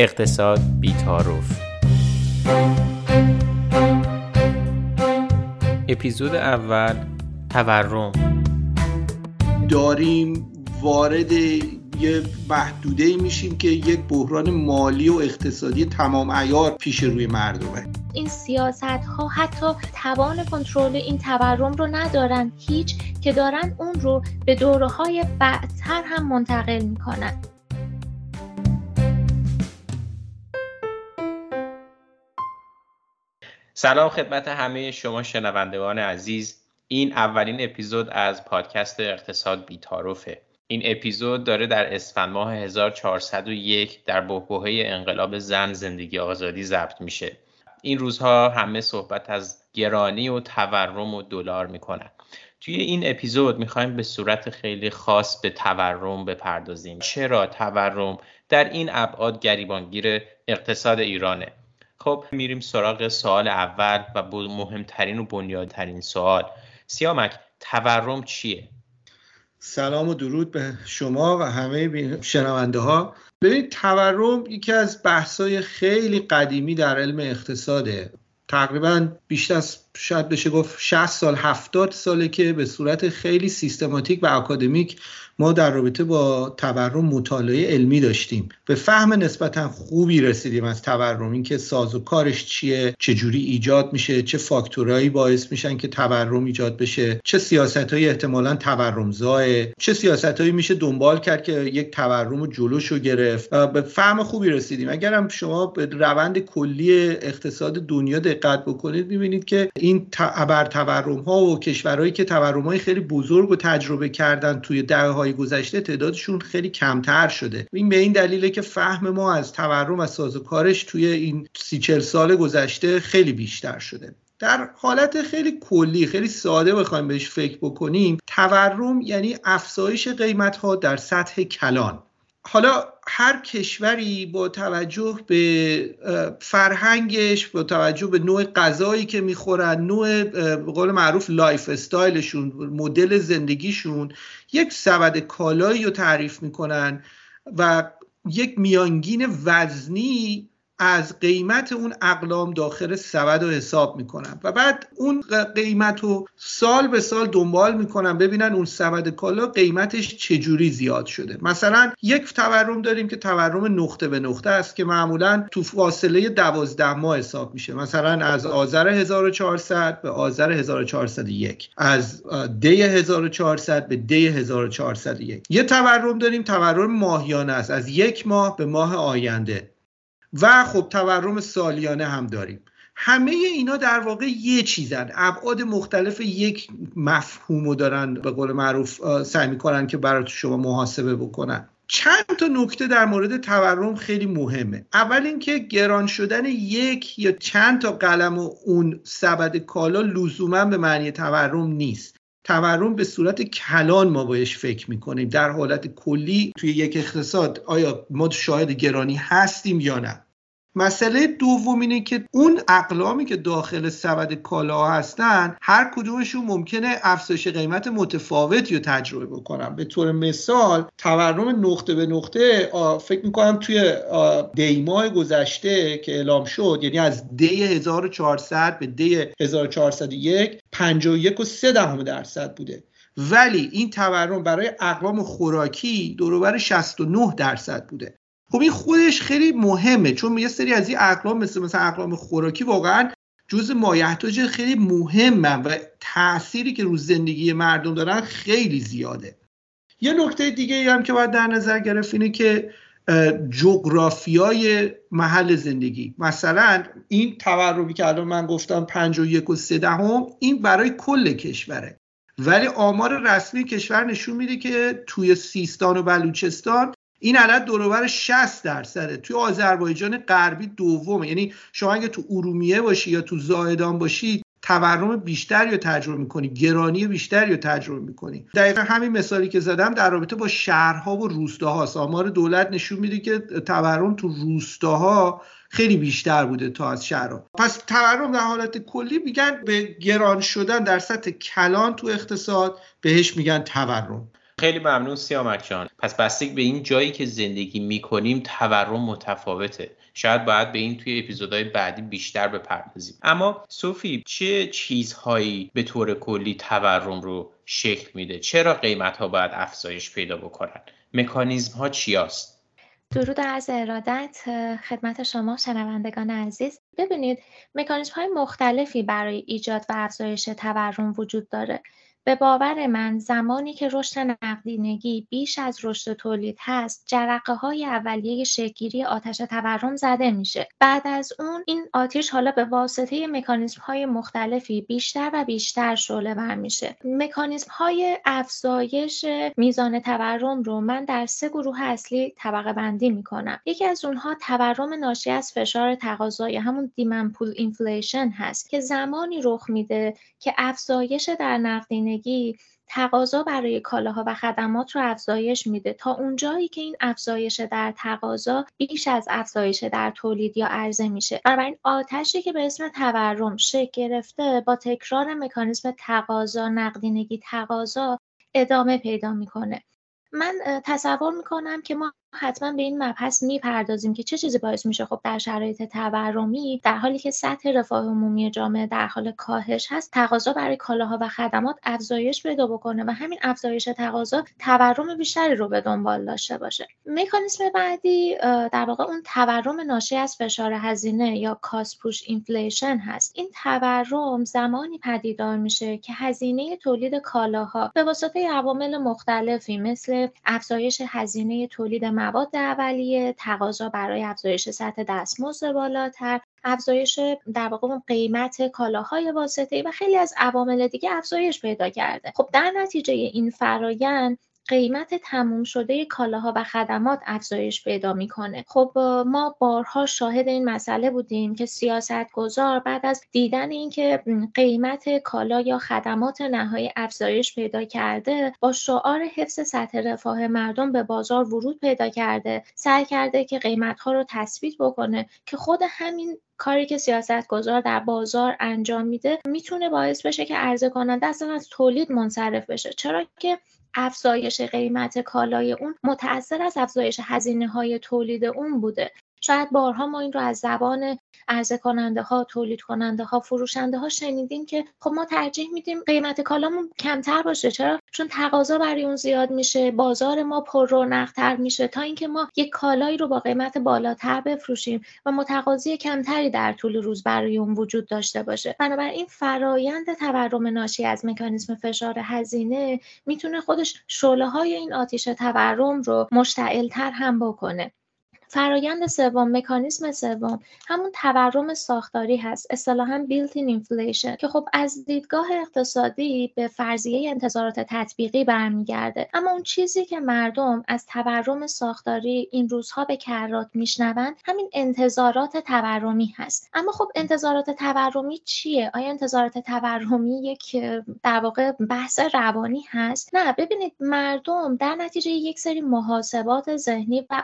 اقتصاد بیتاروف اپیزود اول تورم. داریم وارد یه محدوده ای میشیم که یک بحران مالی و اقتصادی تمام ایار پیش روی مردمه. این سیاست ها حتی توان کنترل این تورم رو ندارن. هیچ که دارن اون رو به دوره های بعدتر هم منتقل می‌کنن. سلام خدمت همه شما شنوندگان عزیز. این اولین اپیزود از پادکست اقتصاد بیتاروفه. این اپیزود داره در اسفند ماه 1401 در بحبوحه انقلاب زن زندگی آزادی ضبط میشه. این روزها همه صحبت از گرانی و تورم و دلار می‌کنن. توی این اپیزود می‌خوایم به صورت خیلی خاص به تورم بپردازیم. چرا تورم؟ در این ابعاد گریبانگیر اقتصاد ایرانه. خب میریم سراغ سوال اول و مهمترین و بنیادترین سوال. سیامک تورم چیه؟ سلام و درود به شما و همه شنونده ها ببینید تورم یکی از بحثای خیلی قدیمی در علم اقتصاده. تقریبا بیشتر از شاید بشه گفت 60 سال 70 ساله که به صورت خیلی سیستماتیک و اکادمیک ما در رابطه با تورم مطالعه علمی داشتیم. به فهم نسبتا خوبی رسیدیم از تورم. اینکه ساز و کارش چیه چه جوری ایجاد میشه چه فاکتورایی باعث میشن که تورم ایجاد بشه چه سیاستهایی احتمالا تورمزاه چه سیاستهایی میشه دنبال کرد که یک تورم جلوشو گرفت. به فهم خوبی رسیدیم. اگرم شما به روند کلی اقتصاد دنیا دقت بکنید می‌بینید که این ابر تورم ها و کشورهایی که تورم های خیلی بزرگ و تجربه کردن توی دهه گذشته تعدادشون خیلی کمتر شده. این به این دلیله که فهم ما از تورم و سازوکارش توی این سی چل سال گذشته خیلی بیشتر شده. در حالت خیلی کلی خیلی ساده بخوایم بهش فکر بکنیم تورم یعنی افزایش قیمت ها در سطح کلان. حالا هر کشوری با توجه به فرهنگش با توجه به نوع غذایی که می‌خورن نوع به قول معروف lifestyle شون مدل زندگیشون یک سبد کالایی رو تعریف می‌کنن و یک میانگین وزنی از قیمت اون اقلام داخل سبد رو حساب می‌کنن و بعد اون قیمت رو سال به سال دنبال می‌کنن ببینن اون سبد کالا قیمتش چجوری زیاد شده. مثلا یک تورم داریم که تورم نقطه به نقطه است که معمولا تو فاصله دوازده ماه حساب میشه. مثلا از آذر 1400 به آذر 1401 از دی 1400 به دی 1401 یه تورم داریم تورم ماهیانه است. از یک ماه به ماه آینده. و خب تورم سالیانه هم داریم. همه اینا در واقع یه چیزن. ابعاد مختلف یک مفهوم رو دارن به قول معروف سعی می‌کنن که برای شما محاسبه بکنن. چند تا نکته در مورد تورم خیلی مهمه. اول اینکه گران شدن یک یا چند تا قلم و اون سبد کالا لزوما به معنی تورم نیست. تورم به صورت کلان ما بایش فکر می‌کنیم. در حالت کلی توی یک اقتصاد آیا ما شاهد گرانی هستیم یا نه؟ مسئله دوم اینه که اون اقلامی که داخل سبد کالا هستن هر کدومشون ممکنه افزایش قیمت متفاوتی رو تجربه بکنن. به طور مثال تورم نقطه به نقطه فکر می‌کنم توی دیماه گذشته که اعلام شد یعنی از دی 1400 به دی 1401 51 و 3 دهم درصد بوده. ولی این تورم برای اقلام خوراکی دوروبر 69 درصد بوده. خب این خودش خیلی مهمه چون یه سری از این اقلام مثل مثلا اقلام خوراکی واقعا جز مایحتاج خیلی مهمه و تأثیری که رو زندگی مردم دارن خیلی زیاده. یه نکته دیگه ای هم که باید در نظر گرفت اینه که جغرافیای محل زندگی. مثلا این تورمی که الان من گفتم 51 و 3 دهم این برای کل کشوره. ولی آمار رسمی کشور نشون میده که توی سیستان و بلوچستان این عدد دوروبر 60 درصده. توی آذربایجان غربی دومه. یعنی شما اگه تو ارومیه باشی یا تو زاهدان باشی تورم بیشتری رو تجربه می‌کنی گرانی بیشتری رو تجربه می‌کنی. دقیقا همین مثالی که زدم در رابطه با شهرها و روستاها. آمار دولت نشون میده که تورم تو روستاها خیلی بیشتر بوده تا از شهرها. پس تورم در حالت کلی میگن به گران شدن در سطح کلان تو اقتصاد بهش میگن تورم. خیلی ممنون سیامک جان. پس بستگی به این جایی که زندگی می‌کنیم تورم متفاوته. شاید باید به این توی اپیزودهای بعدی بیشتر بپردازیم. اما صوفی چه چیزهایی به طور کلی تورم رو شکل میده؟ چرا قیمت ها باید افزایش پیدا بکنن؟ مکانیزم ها چی هست؟ درود از ارادت خدمت شما شنوندگان عزیز. ببینید مکانیزم های مختلفی برای ایجاد و افزایش تورم وجود داره. به باور من زمانی که رشد نقدینگی بیش از رشد تولید هست جرقه های اولیه شکلگیری آتش تورم زده میشه. بعد از اون این آتش حالا به واسطه مکانیزم های مختلفی بیشتر و بیشتر شعله ور میشه. مکانیزم های افزایش میزان تورم رو من در سه گروه اصلی طبقه بندی می‌کنم. یکی از اونها تورم ناشی از فشار تقاضای همون demand pull inflation هست که زمانی رخ میده که افزایش در نقدینگی تقاضا برای کالاها و خدمات رو افزایش میده. تا اونجایی که این افزایش در تقاضا بیش از افزایش در تولید یا عرضه میشه. بنابراین آتشی که به اسم تورم شکل گرفته با تکرار مکانیزم تقاضا نقدینگی تقاضا ادامه پیدا می‌کنه. من تصور می‌کنم که ما حتما به این مبحث می‌پردازیم که چه چیزی باعث میشه خب در شرایط تورمی در حالی که سطح رفاه عمومی جامعه در حال کاهش هست تقاضا برای کالاها و خدمات افزایش پیدا بکنه و همین افزایش تقاضا تورم بیشتری رو به دنبال داشته باشه. مکانیزم بعدی در واقع اون تورم ناشی از فشار هزینه یا cost push inflation هست. این تورم زمانی پدیدار میشه که هزینه تولید کالاها به واسطه عوامل مختلفی مثل افزایش هزینه تولید مواد اولیه تقاضا برای افزایش سطح دستمزد بالاتر افزایش در واقع قیمت کالاهای واسطه و خیلی از عوامل دیگه افزایش پیدا کرده. خب در نتیجه این فرایند قیمت تموم شده کالاها و خدمات افزایش پیدا می‌کنه. خب ما بارها شاهد این مسئله بودیم که سیاست گذار بعد از دیدن اینکه قیمت کالا یا خدمات نهایی افزایش پیدا کرده با شعار حفظ سطح رفاه مردم به بازار ورود پیدا کرده. سعی کرده که قیمت ها رو تثبیت بکنه که خود همین کاری که سیاست گذار در بازار انجام میده می‌تونه باعث بشه که عرضه کننده اصلا از تولید منصرف بشه. چرا که افزایش قیمت کالای اون متأثر از افزایش هزینه های تولید اون بوده. شاید بارها ما این رو از زبان عرضه کننده ها تولید کننده ها فروشنده ها شنیدیم که خب ما ترجیح میدیم قیمت کالامون کمتر باشه. چرا؟ چون تقاضا برای اون زیاد میشه بازار ما پر رونقتر میشه تا اینکه ما یک کالایی رو با قیمت بالاتر بفروشیم و متقاضی کمتری در طول روز برای اون وجود داشته باشه. بنابراین فرایند تورم ناشی از مکانیزم فشار هزینه می‌تونه خودش شعله های این آتیش تورم رو مشتعلتر هم بکنه. فرایند سوم مکانیزم سوم همون تورم ساختاری هست. اصطلاحا built-in inflation که خب از دیدگاه اقتصادی به فرضیه انتظارات تطبیقی برمیگرده. اما اون چیزی که مردم از تورم ساختاری این روزها به کرات میشنوند همین انتظارات تورمی هست. اما خب انتظارات تورمی چیه؟ آیا انتظارات تورمی یک در واقع بحث روانی هست؟ نه ببینید مردم در نتیجه یک سری محاسبات ذهنی و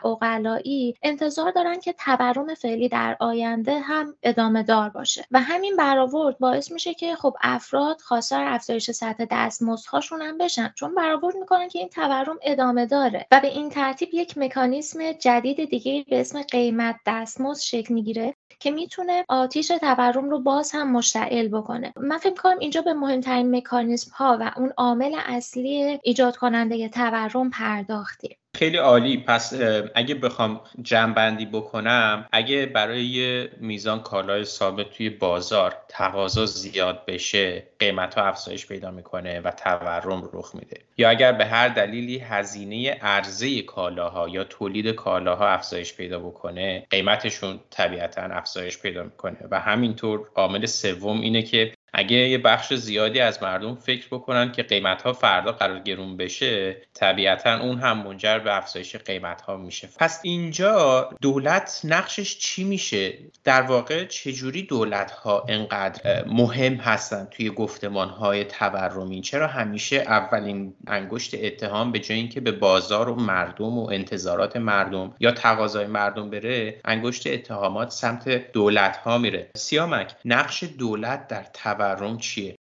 انتظار دارن که تورم فعلی در آینده هم ادامه دار باشه. و همین برآورد باعث میشه که خب افراد خواستار افزایش سطح دستمزدهاشون هم بشن. چون برآورد می‌کنن که این تورم ادامه داره و به این ترتیب یک مکانیزم جدید دیگه به اسم قیمت دستمزد شکل می‌گیره که می‌تونه آتیش تورم رو باز هم مشتعل بکنه. من فکر کنم اینجا به مهمترین مکانیزم ها و اون عامل اصلی ایجاد کننده تورم پرداختیم. خیلی عالی. پس اگه بخوام جمعبندی بکنم اگه برای میزان کالای ثابت توی بازار تقاضا زیاد بشه قیمت ها افزایش پیدا می‌کنه و تورم رخ میده. یا اگر به هر دلیلی هزینه عرضه کالاها یا تولید کالاها افزایش پیدا بکنه قیمتشون طبیعتا افزایش پیدا می‌کنه. و همینطور عامل سوم اینه که اگه یه بخش زیادی از مردم فکر بکنن که قیمت ها فردا قرار گرون بشه طبیعتا اون هم منجر به افزایش قیمت ها میشه. پس اینجا دولت نقشش چی میشه؟ در واقع چجوری دولت ها انقدر مهم هستن توی گفتمان های تورمی؟ چرا همیشه اولین انگشت اتهام به جای اینکه به بازار و مردم و انتظارات مردم یا تقاضای مردم بره انگشت اتهامات سمت دولت ها میره؟ سیامک نقش دولت در تورم چیه؟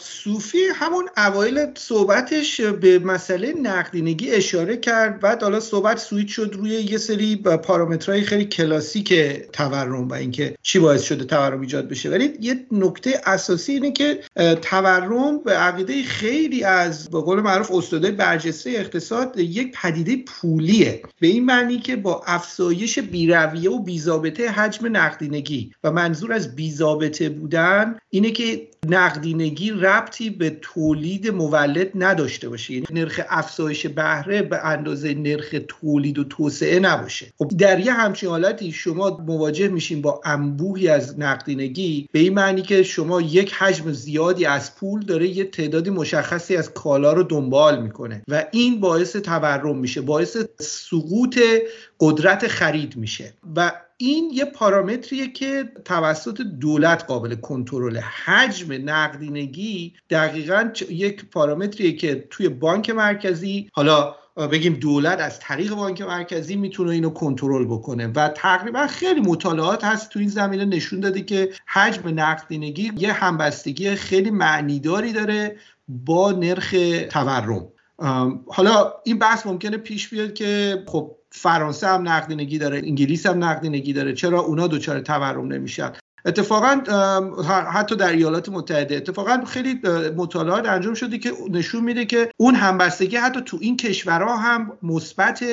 صوفی همون اوایل صحبتش به مسئله نقدینگی اشاره کرد. بعد حالا صحبت سویت شد روی یه سری پارامترهای خیلی کلاسیک تورم و اینکه چی باعث شده تورم ایجاد بشه. ولی یه نکته اساسی اینه که تورم به عقیده خیلی از به قول معروف استادای برجسته اقتصاد یک پدیده پولیه. به این معنی که با افزایش بیرویه و بیزابطه حجم نقدینگی و منظور از بیزابطه بودن اینه که نقدینگی ربطی به تولید مولد نداشته باشه. یعنی نرخ افزایش بهره به اندازه نرخ تولید و توسعه نباشه. خب در یه همچین حالتی شما مواجه میشین با انبوهی از نقدینگی به این معنی که شما یک حجم زیادی از پول داره یه تعدادی مشخصی از کالا رو دنبال می‌کنه و این باعث تورم میشه باعث سقوط قدرت خرید میشه. و این یه پارامتریه که توسط دولت قابل کنترل حجم نقدینگی دقیقا یک پارامتریه که توی بانک مرکزی حالا بگیم دولت از طریق بانک مرکزی می‌تونه اینو کنترل بکنه و تقریبا خیلی مطالعات هست تو این زمینه. نشون داده که حجم نقدینگی یه همبستگی خیلی معنیداری داره با نرخ تورم. حالا این بحث ممکنه پیش بیاد که خب فرانسه هم نقدینگی داره انگلیس هم نقدینگی داره چرا اونا دچار تورم نمیشن؟ اتفاقا حتی در ایالات متحده اتفاقا خیلی مطالعات انجام شده که نشون میده که اون همبستگی حتی تو این کشورها هم مثبت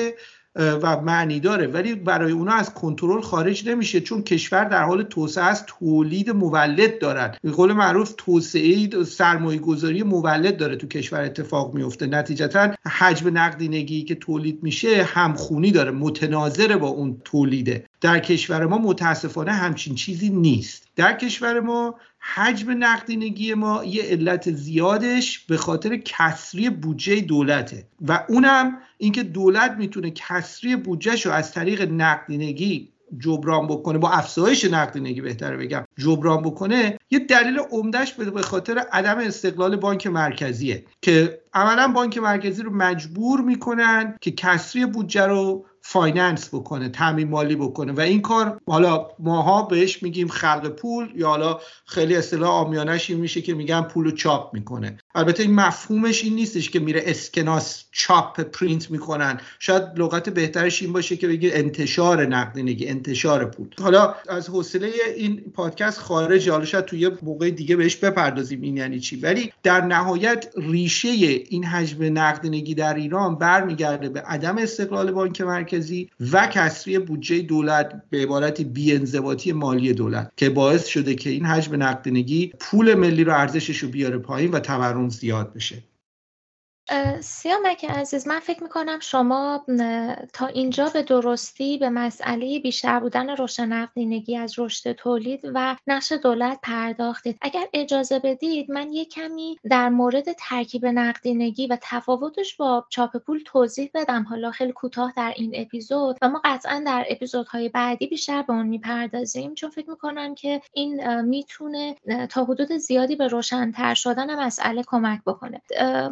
و معنی داره. ولی برای اونا از کنترل خارج نمیشه چون کشور در حال توسعه است تولید مولد دارن. به قول معروف توسعه سرمایه گذاری مولد داره تو کشور اتفاق میفته. نتیجتا حجم نقدینگی که تولید میشه همخونی داره متناظر با اون تولیده. در کشور ما متاسفانه همچین چیزی نیست. در کشور ما حجم نقدینگی ما یه علت زیادش به خاطر کسری بودجه دولته. و اونم اینکه دولت می‌تونه کسری بودجهش رو از طریق نقدینگی جبران بکنه. با افزایش نقدینگی بهتره بگم. جبران بکنه یه دلیل عمدهش به خاطر عدم استقلال بانک مرکزیه. که عملا بانک مرکزی رو مجبور می‌کنن که کسری بودجه رو finance بکنه تامین مالی بکنه. و این کار حالا ماها بهش میگیم خلق پول یا حالا خیلی اصطلاح آمیانش این میشه که میگن پول رو چاپ می‌کنه. البته این مفهومش این نیستش که میره اسکناس چاپ پرینت می‌کنن. شاید لغت بهترش این باشه که بگید انتشار نقدینگی انتشار پول. حالا از حوصله این پادکست خارج حالا شاید توی موقع دیگه بهش بپردازیم این یعنی چی. ولی در نهایت ریشه این حجم نقدینگی در ایران برمیگرده به عدم استقلال بانک مرکزی. و کسری بودجه دولت به عبارت بیانضباطی مالی دولت که باعث شده که این حجم نقدینگی پول ملی رو ارزشش رو بیاره پایین و تورم زیاد بشه. سیامک عزیز من فکر می‌کنم شما تا اینجا به درستی به مسئله بیشتر بودن رشد نقدینگی از رشد تولید و نقش دولت پرداختید. اگر اجازه بدید من یه کمی در مورد ترکیب نقدینگی و تفاوتش با چاپ پول توضیح بدم. حالا خیلی کوتاه در این اپیزود و ما قطعا در اپیزودهای بعدی بیشتر به اون می‌پردازیم چون فکر می‌کنم که این می‌تونه تا حدود زیادی به روشنتر شدن مسئله کمک بکنه.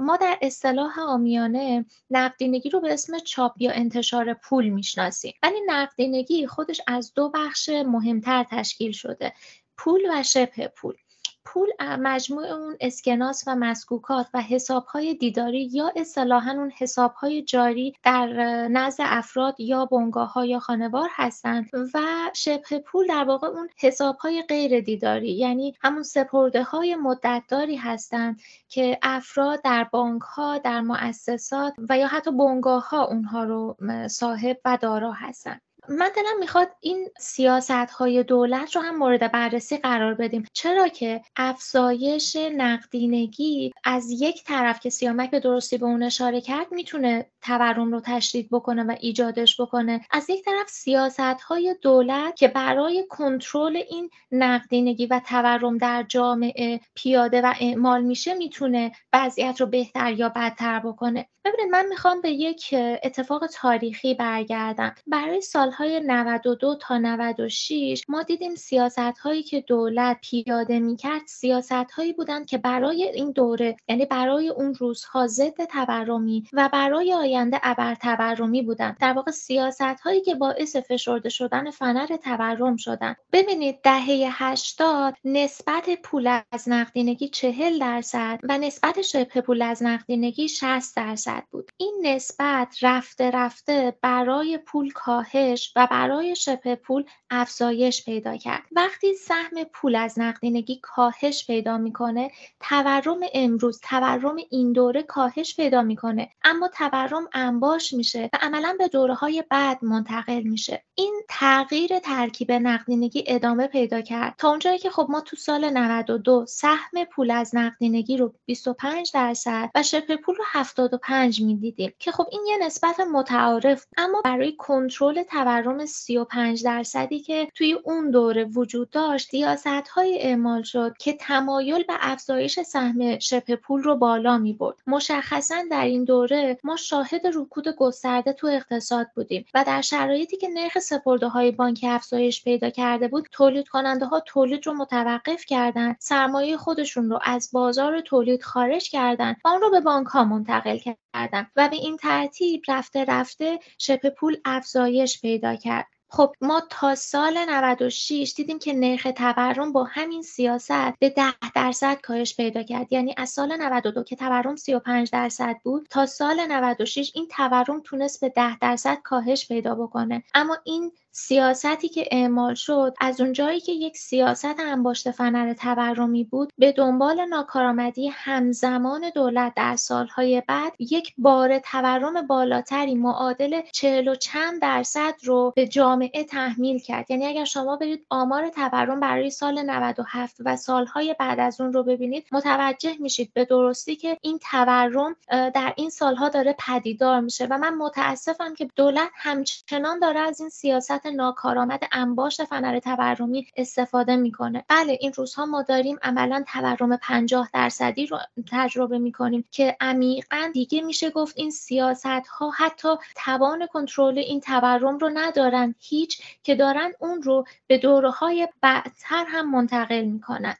ما در اصطلاح آمیانه نقدینگی رو به اسم چاپ یا انتشار پول می‌شناسیم. ولی نقدینگی خودش از دو بخش مهمتر تشکیل شده. پول و شبه پول. پول مجموع اون اسکناس و مسکوکات و حسابهای دیداری یا اصطلاحا اون حسابهای جاری در نزد افراد یا بنگاه ها یا خانوار هستند و شبه پول در واقع اون حسابهای غیر دیداری یعنی همون سپرده های مدتداری هستند که افراد در بانک ها در مؤسسات و یا حتی بنگاه ها اونها رو صاحب و دارا هستند. من دلم می‌خواد این سیاست های دولت رو هم مورد بررسی قرار بدیم. چرا که افزایش نقدینگی از یک طرف که سیامک به درستی به اون اشاره کرد می‌تونه تورم رو تشدید بکنه و ایجادش بکنه. از یک طرف سیاست های دولت که برای کنترل این نقدینگی و تورم در جامعه پیاده و اعمال میشه می‌تونه وضعیت رو بهتر یا بدتر بکنه. ببینید من می‌خوام به یک اتفاق تاریخی برگردم. برای سال سالهای 92 تا 96 ما دیدیم سیاست هایی که دولت پیاده می‌کرد سیاست هایی بودند که برای این دوره یعنی برای اون روزها ضد تورمی و برای آینده ابر تورمی بودند. در واقع سیاست هایی که باعث فشرده شدن فنر تورم شدن ببینید دهه 80 نسبت پول از نقدینگی 40 درصد و نسبت شبه پول از نقدینگی 60 درصد بود. این نسبت رفته رفته برای پول کاهش و برای شبه پول افزایش پیدا کرد. وقتی سهم پول از نقدینگی کاهش پیدا می‌کنه تورم امروز تورم این دوره کاهش پیدا می‌کنه. اما تورم انباش میشه و عملا به دوره های بعد منتقل میشه. این تغییر ترکیب نقدینگی ادامه پیدا کرد. تا اونجایی که خب ما تو سال 92 سهم پول از نقدینگی رو 25 درصد و شبه پول رو 75 می‌دیدیم که خب این یه نسبت متعارف اما برای کنترل تورم 35 درصدی که توی اون دوره وجود داشت سیاست های اعمال شد که تمایل به افزایش سهم شبه پول رو بالا می برد مشخصا در این دوره ما شاهد رکود گسترده تو اقتصاد بودیم و در شرایطی که نرخ سپرده های بانکی افزایش پیدا کرده بود تولید کننده ها تولید رو متوقف کردند سرمایه خودشون رو از بازار تولید خارج کردند و آن رو به بانک ها منتقل کردند و به این ترتیب رفته رفته شبه پول افزایش پیدا کرد. خب ما تا سال 96 دیدیم که نرخ تورم با همین سیاست به 10 درصد کاهش پیدا کرد. یعنی از سال 92 که تورم 35 درصد بود تا سال 96 این تورم تونست به 10 درصد کاهش پیدا بکنه. اما این سیاستی که اعمال شد از اونجایی که یک سیاست انباشت فنر تورمی بود به دنبال ناکارآمدی همزمان دولت در سالهای بعد یک بار تورم بالاتری معادل چهل و چند درصد رو به جامعه تحمیل کرد. یعنی اگر شما برید آمار تورم برای سال 97 و سالهای بعد از اون رو ببینید متوجه میشید به درستی که این تورم در این سالها داره پدیدار میشه. و من متاسفم که دولت همچنان داره از این سیاست ناکارآمد انباشت فنر تورمی استفاده می‌کنه. بله این روزها ما داریم عملا تورم 50 درصدی رو تجربه می‌کنیم که عمیقا دیگه میشه گفت این سیاست ها حتی توان کنترل این تورم رو ندارن. هیچ که دارن اون رو به دوره های بعدتر هم منتقل می‌کنن.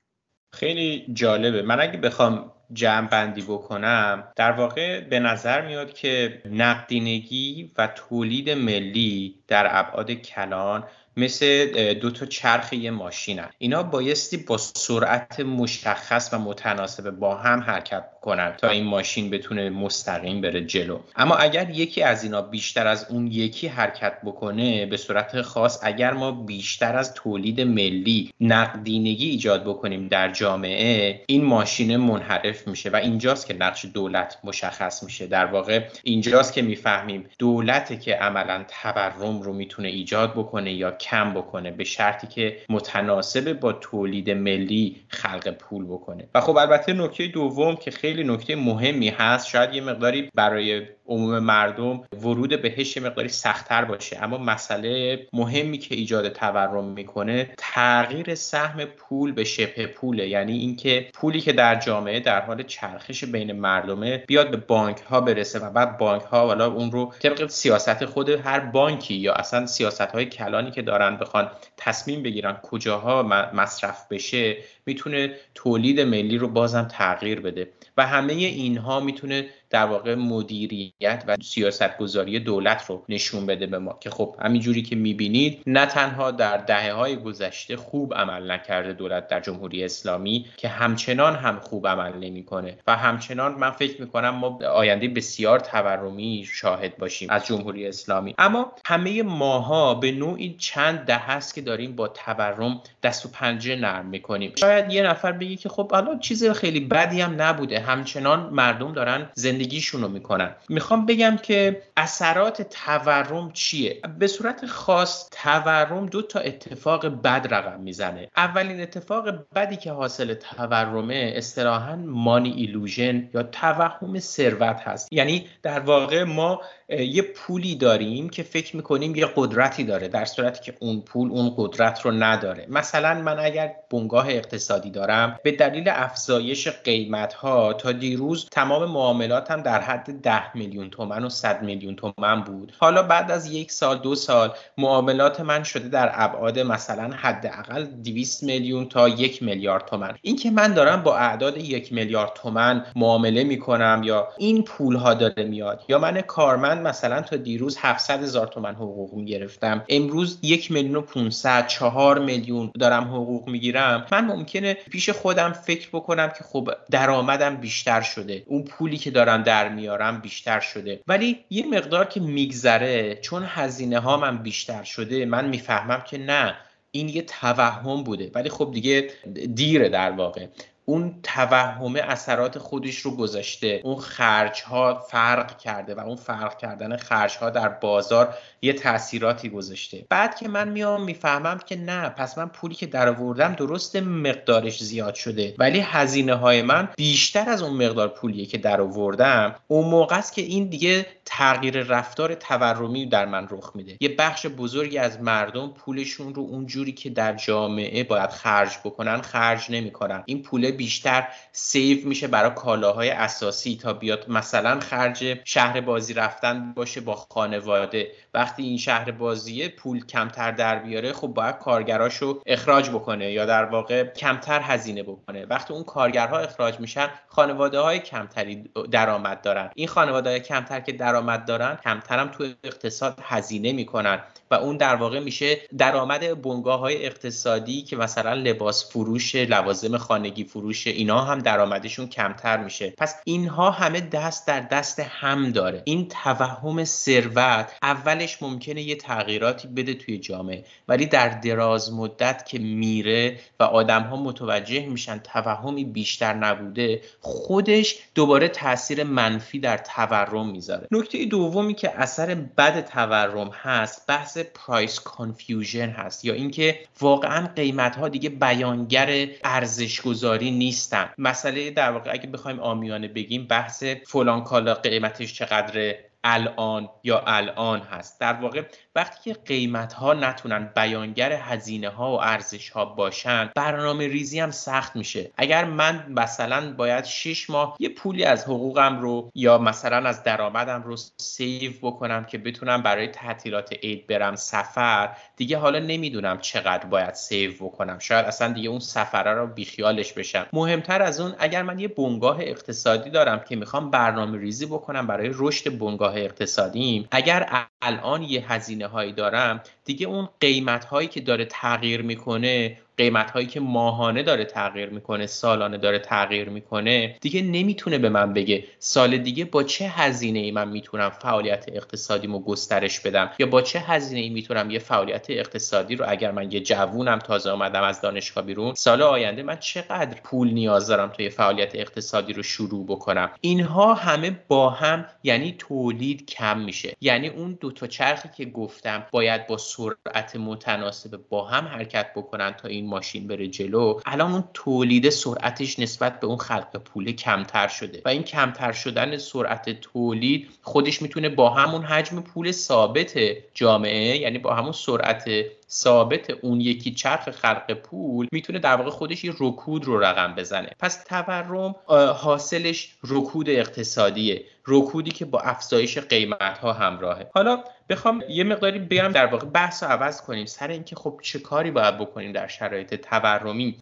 خیلی جالبه. من اگه بخوام جمع بندی بکنم در واقع به نظر میاد که نقدینگی و تولید ملی در ابعاد کلان مثل دو تا چرخ یه ماشینن. اینا بایستی با سرعت مشخص و متناسب با هم حرکت کنن تا این ماشین بتونه مستقیم بره جلو. اما اگر یکی از اینا بیشتر از اون یکی حرکت بکنه به صورت خاص اگر ما بیشتر از تولید ملی نقدینگی ایجاد بکنیم در جامعه این ماشین منحرف میشه و اینجاست که نقش دولت مشخص میشه. در واقع اینجاست که می‌فهمیم دولته که عملا تورم رو می‌تونه ایجاد بکنه یا کم بکنه به شرطی که متناسب با تولید ملی خلق پول بکنه. و خب البته نکته دوم که خیلی نکته مهمی هست. شاید یه مقداری برای عموم مردم ورود بهش یه مقداری سختتر باشه. اما مسئله مهمی که ایجاد تورم می‌کنه تغییر سهم پول به شبه پوله. یعنی اینکه پولی که در جامعه در حال چرخش بین مردمه بیاد به بانک ها برسه و بعد بانک ها والا اون رو طبق سیاست خود هر بانکی یا اصلا سیاست های کلانی که دارن بخوان تصمیم بگیرن کجاها مصرف بشه می‌تونه تولید ملی رو بازم تغییر بده. و همه اینها می‌تونه در واقع مدیریت و سیاست گذاری دولت رو نشون بده به ما. که خب همینجوری که می‌بینید نه تنها در دهه های گذشته خوب عمل نکرده دولت در جمهوری اسلامی که همچنان هم خوب عمل نمی‌کنه. و همچنان من فکر می‌کنم ما آینده بسیار تورمی شاهد باشیم از جمهوری اسلامی. اما همه ماها به نوعی چند دهه است که داریم با تورم دست و پنجه نرم می‌کنیم. شاید یه نفر بگه که خب حالا چیز خیلی بدی هم نبوده. همچنان مردم دارن زندگیشون رو می‌کنن. می‌خوام بگم که اثرات تورم چیه؟ به صورت خاص تورم دو تا اتفاق بد رقم می‌زنه. اولین اتفاق بدی که حاصل تورمه اصطلاحا مانی ایلوژن یا توهم ثروت هست. یعنی در واقع ما یه پولی داریم که فکر می‌کنیم یه قدرتی داره در صورتی که اون پول اون قدرت رو نداره. مثلا من اگر بنگاه اقتصادی دارم به دلیل افزایش قیمت ها تا دیروز تمام معاملات معاملاتم در حد 10 میلیون تومن و 100 میلیون تومن بود. حالا بعد از یک سال دو سال معاملات من شده در ابعاد مثلا حداقل 200 میلیون تا یک میلیارد تومن. اینکه من دارم با اعداد یک میلیارد تومن معامله می‌کنم یا این پول ها داره میاد یا من کارمند مثلا تا دیروز 700 هزار تومن حقوق می‌گرفتم امروز یک میلیون و 500 چهار میلیون دارم حقوق می‌گیرم من ممکنه پیش خودم فکر بکنم که خب درآمدم بیشتر شده. اون پولی که دارم در میارم بیشتر شده. ولی یه مقدار که میگذره چون هزینه ها من بیشتر شده من می‌فهمم که نه این یه توهم بوده. ولی خب دیگه دیره در واقع. اون توهم اثرات خودش رو گذاشته. اون خرج ها فرق کرده و اون فرق کردن خرج ها در بازار یه تاثیراتی گذاشته. بعد که من میام می‌فهمم که نه پس من پولی که در آوردم درست مقدارش زیاد شده. ولی هزینه های من بیشتر از اون مقدار پولیه که در آوردم اون موقع است که این دیگه تغییر رفتار تورمی در من رخ میده. یه بخش بزرگی از مردم پولشون رو اون جوری که در جامعه باید خرج بکنن خرج نمی‌کنن. این پول بیشتر سیو میشه برای کالاهای اساسی تا بیاد مثلا خرج شهر بازی رفتن باشه با خانواده. وقتی این شهر بازیه پول کمتر در بیاره خب باید کارگراشو اخراج بکنه یا در واقع کمتر هزینه بکنه. وقتی اون کارگرها اخراج میشن خانواده های کمتری درآمد دارن. این خانواده های کمتر که درآمد دارن کمترم تو اقتصاد هزینه می‌کنن و اون در واقع میشه درآمد بنگاه های اقتصادی که مثلا لباس فروش لوازم خانگی اینا هم درآمدشون کمتر میشه. پس اینها همه دست در دست هم داره. این توهم ثروت اولش ممکنه یه تغییراتی بده توی جامعه ولی در دراز مدت که میره و آدم ها متوجه میشن توهمی بیشتر نبوده خودش دوباره تاثیر منفی در تورم می‌ذاره. نکته دومی که اثر بد تورم هست بحث price confusion هست یا اینکه واقعا قیمت ها دیگه بیانگر ارزش گذاری نیستن. مسئله در واقع اگه بخوایم عامیانه بگیم بحث فلان کالا قیمتش چقدره؟ الان یا الان هست. در واقع وقتی که قیمت ها نتونن بیانگر هزینه ها و ارزش ها باشن برنامه ریزی هم سخت میشه. اگر من مثلا باید 6 ماه یه پولی از حقوقم رو یا مثلا از درآمدم رو save بکنم که بتونم برای تعطیلات عید برم سفر دیگه حالا نمی‌دونم چقدر باید save بکنم. شاید اصلا دیگه اون سفره رو بیخیالش بشم. مهمتر از اون اگر من یه بنگاه اقتصادی دارم که می‌خوام برنامه ریزی بکنم برای رشد بنگاه اقتصادیم اگر الان یه هزینه هایی دارم دیگه اون قیمت هایی که داره تغییر می‌کنه قیمت هایی که ماهانه داره تغییر می‌کنه سالانه داره تغییر می‌کنه دیگه نمی‌تونه به من بگه سال دیگه با چه هزینه ای من می‌تونم فعالیت اقتصادیمو گسترش بدم یا با چه هزینه ای می‌تونم یه فعالیت اقتصادی رو اگر من یه جوونم تازه آمدم از دانشگاه بیرون سال آینده من چقدر پول نیاز دارم تا یه فعالیت اقتصادی رو شروع بکنم؟ اینها همه با هم یعنی تولید کم میشه. یعنی اون دو تا چرخی که گفتم باید با سرعت متناسب با هم حرکت بکنن تا این ماشین بره جلو الان اون تولید سرعتش نسبت به اون خلق پول کمتر شده و این کمتر شدن سرعت تولید خودش می‌تونه با همون حجم پول ثابت جامعه یعنی با همون سرعت ثابت اون یکی چرخ خلق پول می‌تونه در واقع خودش یه رکود رو رقم بزنه. پس تورم حاصلش رکود اقتصادیه. رکودی که با افزایش قیمت ها همراهه. حالا بخوام یه مقداری بگم در واقع بحث رو عوض کنیم. سر اینکه خب چه کاری باید بکنیم در شرایط تورمی.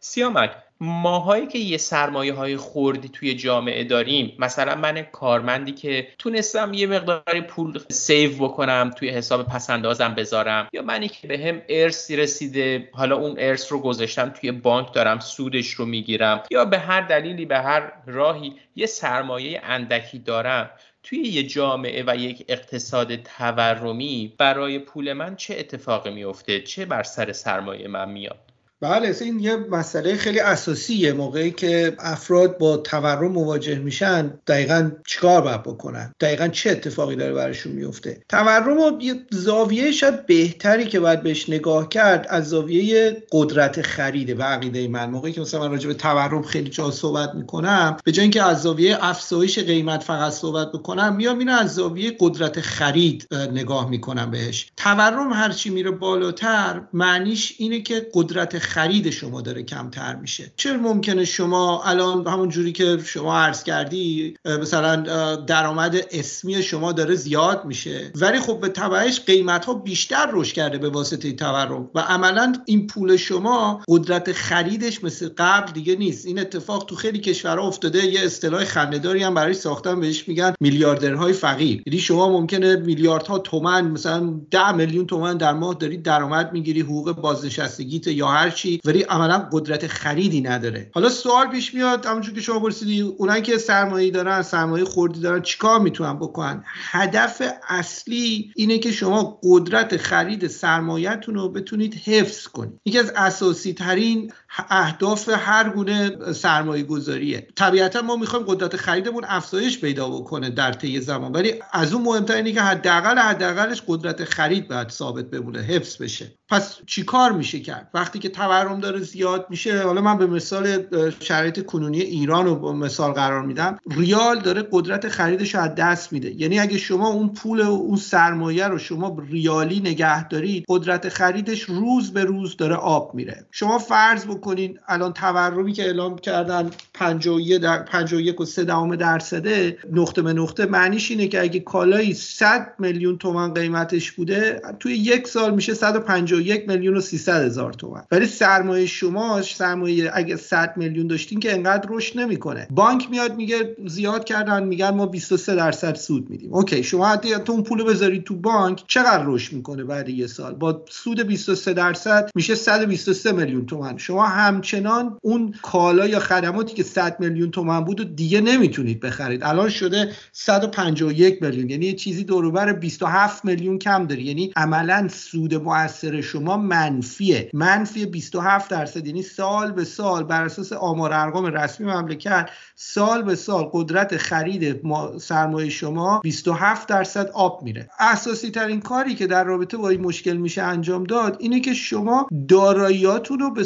سیامک ماهایی که یه سرمایه های خوردی توی جامعه داریم مثلا من کارمندی که تونستم یه مقداری پول سیو بکنم توی حساب پسندازم بذارم یا منی که به هم ارسی رسیده حالا اون ارث رو گذاشتم توی بانک دارم سودش رو می‌گیرم یا به هر دلیلی به هر راهی یه سرمایه اندکی دارم. توی یه جامعه و یک اقتصاد تورمی برای پول من چه اتفاقی میفته چه بر سر سرمایه من میاد؟ بله این یه مسئله خیلی اساسیه موقعی که افراد با تورم مواجه میشن دقیقا چیکار باید بکنن؟ دقیقا چه اتفاقی داره براشون میفته؟ تورم و یه زاویه شاید بهتری که باید بهش نگاه کرد از زاویه قدرت خریده به عقیده من. موقعی که مثلا من راجع به تورم خیلی جا صحبت می‌کنم به جای اینکه از زاویه افزایش قیمت فقط صحبت بکنم میام اینو از زاویه قدرت خرید نگاه می‌کنم بهش. تورم هرچی میره بالاتر معنیش اینه که قدرت خرید شما داره کمتر میشه. چرا ممکنه شما الان همون جوری که شما عرض کردی مثلا درآمد اسمی شما داره زیاد میشه. ولی خب به تبعش قیمت ها بیشتر رشد کرده به واسطه تورم. و عملا این پول شما قدرت خریدش مثل قبل دیگه نیست. این اتفاق تو خیلی کشورها افتاده. یه اصطلاح خندهداری هم برای ساختن بهش میگن میلیاردرهای فقیر. یعنی شما ممکنه میلیاردها تومن مثلا 10 میلیون تومن در ماه داری درآمد می‌گیری حقوق بازنشستگیت یا هر چی ولی عملا قدرت خریدی نداره. حالا سوال پیش میاد همونجور که شما پرسیدی اونایی که سرمایه دارن سرمایه خوردی دارن چیکار می‌تونن بکنن؟ هدف اصلی اینه که شما قدرت خرید سرمایهتون رو بتونید حفظ کنید. یکی از اساسی ترین اهداف هر گونه سرمایه گذاریه طبیعتا ما می‌خوایم قدرت خریدمون افزایش پیدا بکنه در طی زمان. ولی از اون مهمتر اینه که حداقل حداقلش قدرت خرید باید ثابت بمونه حفظ بشه. پس چیکار میشه کرد؟ وقتی که تورم داره زیاد میشه حالا من به مثال شرایط کنونی ایران رو مثال قرار میدم. ریال داره قدرت خریدش از دست میده. یعنی اگه شما اون پول و اون سرمایه رو شما ریالی نگه دارید قدرت خریدش روز به روز داره آب میره. شما فرض بکنین الان تورمی که اعلام کردن 51 در 51 و 3 دهم درصده نقطه به نقطه معنیش اینه که اگه کالایی 100 میلیون تومان قیمتش بوده توی یک سال میشه 151 میلیون و 300 هزار تومان. ولی سرمایه شما سرمایه اگه 100 میلیون داشتین که انقدر رشد نمی‌کنه. بانک میاد میگه زیاد کردن میگن ما 23 درصد سود میدیم. اوکی شما حتی تو اون پول بذارید تو بانک چقدر رشد می‌کنه بعد یه سال؟ با سود 23 درصد میشه 123 میلیون تومان. شما همچنان اون کالا یا خدماتی که 100 میلیون تومان بود و دیگه نمی‌تونید بخرید. الان شده 151 میلیون. یعنی یه چیزی دوروبر 27 میلیون کم داری. یعنی عملا سود موثر شما منفیه. منفی 27 درصد. یعنی سال به سال بر اساس آمار ارقام رسمی مملکت سال به سال قدرت خرید سرمایه شما 27 درصد آب میره. اساسی ترین کاری که در رابطه با این مشکل میشه انجام داد اینه که شما داراییاتون رو به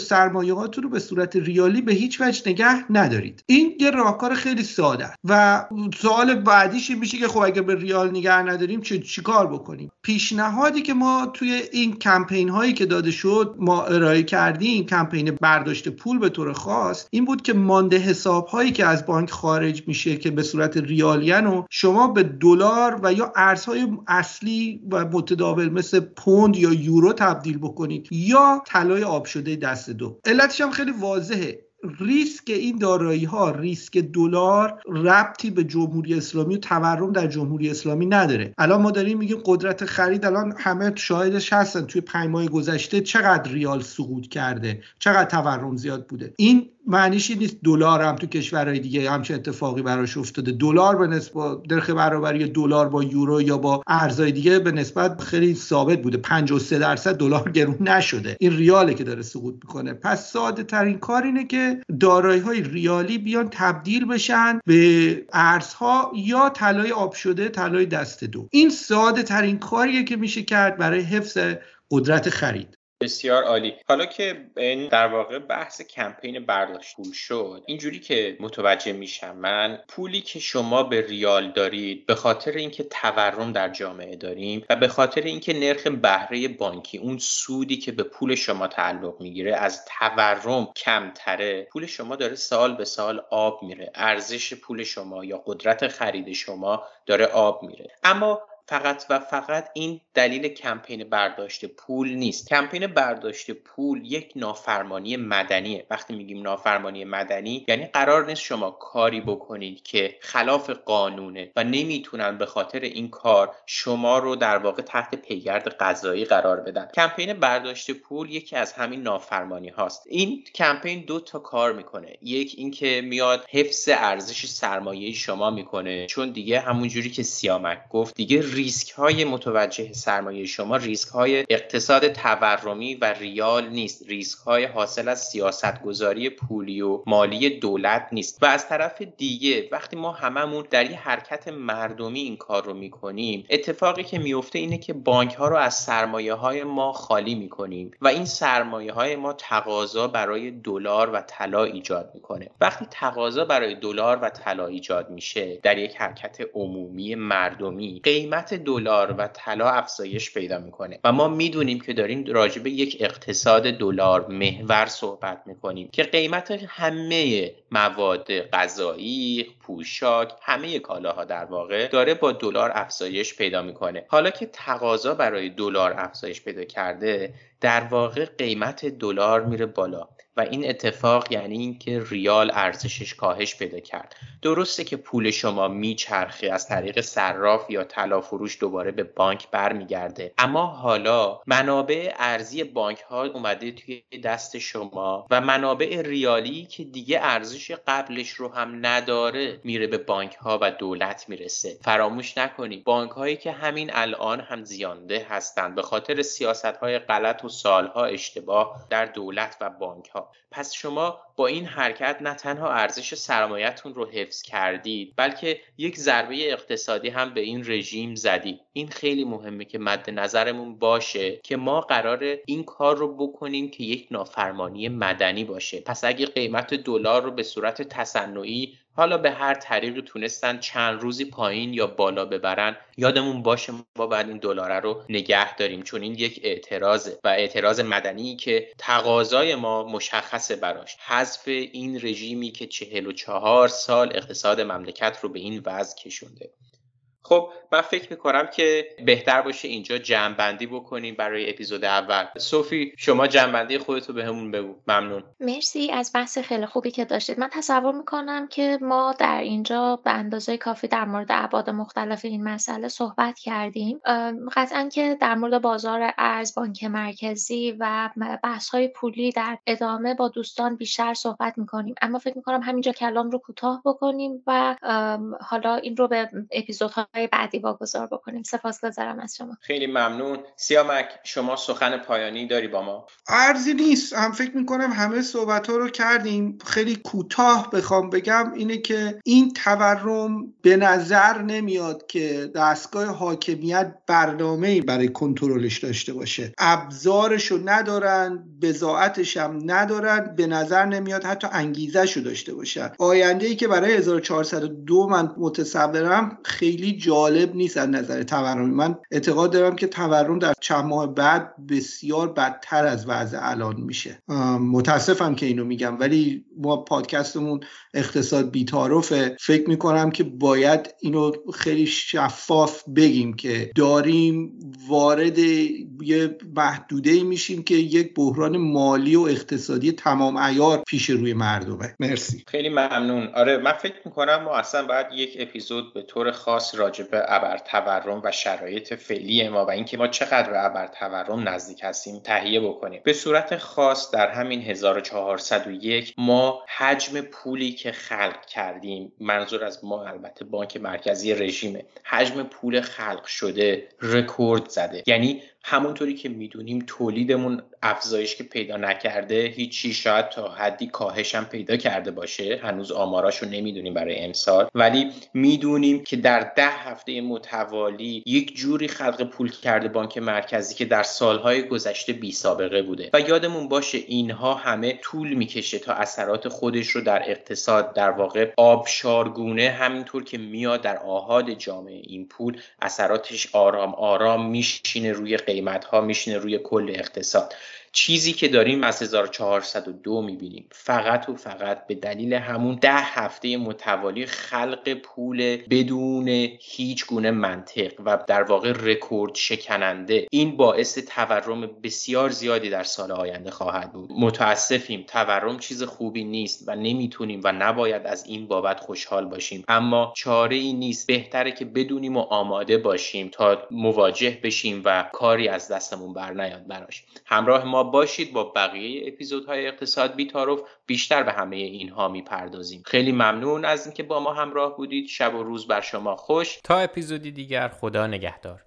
سرمایه‌هاتون رو به صورت ریالی به هیچ وجه نگه ندارید. این یه راهکار خیلی ساده و سوال بعدیش میشه که خب اگه به ریال نگه نداریم چه چیکار بکنیم؟ پیشنهادی که ما توی این کمپین هایی که داده شد ما ارائه کردیم کمپین برداشت پول به طور خاص این بود که مانده حساب هایی که از بانک خارج میشه که به صورت ریالین و شما به دلار و یا ارزهای اصلی و متداول مثل پوند یا یورو تبدیل بکنید یا طلای آب شده دست دو. علتش هم خیلی واضحه. ریسک این دارایی ها ریسک دلار ربطی به جمهوری اسلامی و تورم در جمهوری اسلامی نداره. الان ما داریم میگیم قدرت خرید الان همه شاهدش هستن. توی پنج ماه گذشته چقدر ریال سقوط کرده؟ چقدر تورم زیاد بوده؟ این معنیش نیست دلار هم تو کشورهای دیگه همچه اتفاقی براش افتاده. دلار به نسبت درخ برابری دلار با یورو یا با ارزهای دیگه به نسبت خیلی ثابت بوده. 53 درصد دلار گرون نشده. این ریاله که داره سقوط می‌کنه. پس ساده ترین کار اینه که دارایی های ریالی بیان تبدیل بشن به ارزها یا طلای آب شده طلای دست دو. این ساده ترین کاریه که میشه کرد برای حفظ قدرت خرید. بسیار عالی. حالا که این در واقع بحث کمپین برداشت پول شد اینجوری که متوجه میشم من پولی که شما به ریال دارید به خاطر اینکه تورم در جامعه داریم و به خاطر اینکه نرخ بهره بانکی اون سودی که به پول شما تعلق می‌گیره از تورم کمتره. پول شما داره سال به سال آب میره. ارزش پول شما یا قدرت خرید شما داره آب میره. اما فقط و فقط این دلیل کمپین برداشت پول نیست. کمپین برداشت پول یک نافرمانی مدنیه. وقتی میگیم نافرمانی مدنی یعنی قرار نیست شما کاری بکنید که خلاف قانونه و نمی‌تونن به خاطر این کار شما رو در واقع تحت پیگرد قضایی قرار بدن. کمپین برداشت پول یکی از همین نافرمانی هاست. این کمپین دو تا کار می‌کنه. یک اینکه میاد حفظ ارزش سرمایه شما می‌کنه. چون دیگه همونجوری که سیامک گفت دیگه ریسک های متوجه سرمایه شما ریسک های اقتصاد تورمی و ریال نیست. ریسک های حاصل از سیاست گذاری پولی و مالی دولت نیست. و از طرف دیگه وقتی ما هممون در یه حرکت مردمی این کار رو می‌کنیم اتفاقی که میفته اینه که بانک ها رو از سرمایه های ما خالی می‌کنیم و این سرمایه های ما تقاضا برای دلار و طلا ایجاد می‌کنه. وقتی تقاضا برای دلار و طلا ایجاد میشه در یک حرکت عمومی مردمی قیمت قیمت دلار و طلا افزایش پیدا می‌کنه. و ما می‌دونیم که داریم راجع به یک اقتصاد دلار محور صحبت می‌کنیم که قیمت همه مواد غذایی پوشاک همه کالاها در واقع داره با دلار افزایش پیدا می‌کنه. حالا که تقاضا برای دلار افزایش پیدا کرده در واقع قیمت دلار میره بالا. و این اتفاق یعنی اینکه ریال ارزشش کاهش پیدا کرد. درسته که پول شما میچرخه از طریق صراف یا طلا فروش دوباره به بانک برمیگرده. اما حالا منابع ارزی بانک ها اومده توی دست شما و منابع ریالی که دیگه ارزش قبلش رو هم نداره میره به بانک ها و دولت می‌رسه. فراموش نکنید بانک هایی که همین الان هم زیانده هستند به خاطر سیاست های غلط و سالها اشتباه در دولت و بانک ها پس شما با این حرکت نه تنها ارزش سرمایهتون رو حفظ کردید بلکه یک ضربه اقتصادی هم به این رژیم زدید. این خیلی مهمه که مد نظرمون باشه که ما قرار این کار رو بکنیم که یک نافرمانی مدنی باشه. پس اگه قیمت دلار رو به صورت تصنعی حالا به هر طریقی تونستن چند روزی پایین یا بالا ببرن یادمون باشه ما باید این دلاره رو نگه داریم چون این یک اعتراضه و اعتراض مدنی که تقاضای ما مشخصه براش. حذف این رژیمی که چهل و چهار سال اقتصاد مملکت رو به این وضع کشونده. خب من فکر می‌کنم که بهتر باشه اینجا جمعبندی بکنیم برای اپیزود اول. صوفی شما جمعبندی خودتو به همون بگو. ممنون. مرسی. از بحث خیلی خوبی که داشتید. من تصور می‌کنم که ما در اینجا به اندازه کافی در مورد ابعاد مختلف این مسئله صحبت کردیم. قطعا که در مورد بازار ارز بانک مرکزی و بحث های پولی در ادامه با دوستان بیشتر صحبت می‌کنیم. اما فکر می‌کنم همینجا کلام رو کوتاه بکنیم و حالا این رو به اپیزودهای بعدی واگذار بکنیم. سپاسگزارم از شما. خیلی ممنون. سیامک شما سخن پایانی داری با ما. ارزی نیست. هم فکر می‌کنم همه صحبت ها رو کردیم. خیلی کوتاه بخوام بگم اینه که این تورم به نظر نمیاد که دستگاه حاکمیت برنامه برای کنترلش داشته باشه. ابزارش رو ندارن بزاعتش هم ندارن به نظر نمیاد حتی انگیزش رو داشته باشن. آینده ای که برای 1402 من متصورم خیلی جالب نیست از نظر تورمی. من اعتقاد دارم که تورم در چند ماه بعد بسیار بدتر از وضع الان میشه. متاسفم که اینو میگم ولی ما پادکستمون اقتصاد بیتاروفه فکر می‌کنم که باید اینو خیلی شفاف بگیم که داریم وارد یه محدوده میشیم که یک بحران مالی و اقتصادی تمام ایار پیش روی مردمه. مرسی. خیلی ممنون. آره من فکر می‌کنم ما اصلا باید یک اپیزود به طور خاص راجع به ابر تورم و شرایط فعلی ما و اینکه ما چقدر به ابر تورم نزدیک هستیم تهیه بکنیم. به صورت خاص در همین 1401 ما حجم پولی که خلق کردیم منظور از ما البته بانک مرکزی رژیمه حجم پول خلق شده رکورد زده. یعنی همونطوری که می‌دونیم تولیدمون افزایش که پیدا نکرده هیچی شاید تا حدی کاهش هم پیدا کرده باشه. هنوز آماراش رو نمی‌دونیم برای امسال. ولی می‌دونیم که در ده هفته متوالی یک جوری خلق پول کرده بانک مرکزی که در سالهای گذشته بی سابقه بوده. و یادمون باشه اینها همه طول می‌کشه تا اثرات خودش رو در اقتصاد در واقع آبشارگونه همینطور که میاد در آهاد جامعه این پول اثراتش آرام آرام میشینه روی قیمت ها میشینه روی کل اقتصاد. چیزی که داریم از 1402 می‌بینیم. فقط و فقط به دلیل همون ده هفته متوالی خلق پول بدون هیچ گونه منطق و در واقع رکورد شکننده این باعث تورم بسیار زیادی در سال آینده خواهد بود. متاسفیم تورم چیز خوبی نیست و نمی‌تونیم و نباید از این بابت خوشحال باشیم. اما چاره ای نیست. بهتره که بدونیم و آماده باشیم تا مواجه بشیم و کاری از دستمون بر نیاد براش. همراه ما باشید با بقیه اپیزودهای اقتصاد بیتاروف بیشتر به همه اینها می‌پردازیم. خیلی ممنون از اینکه با ما همراه بودید. شب و روز بر شما خوش. تا اپیزودی دیگر خدا نگهدار.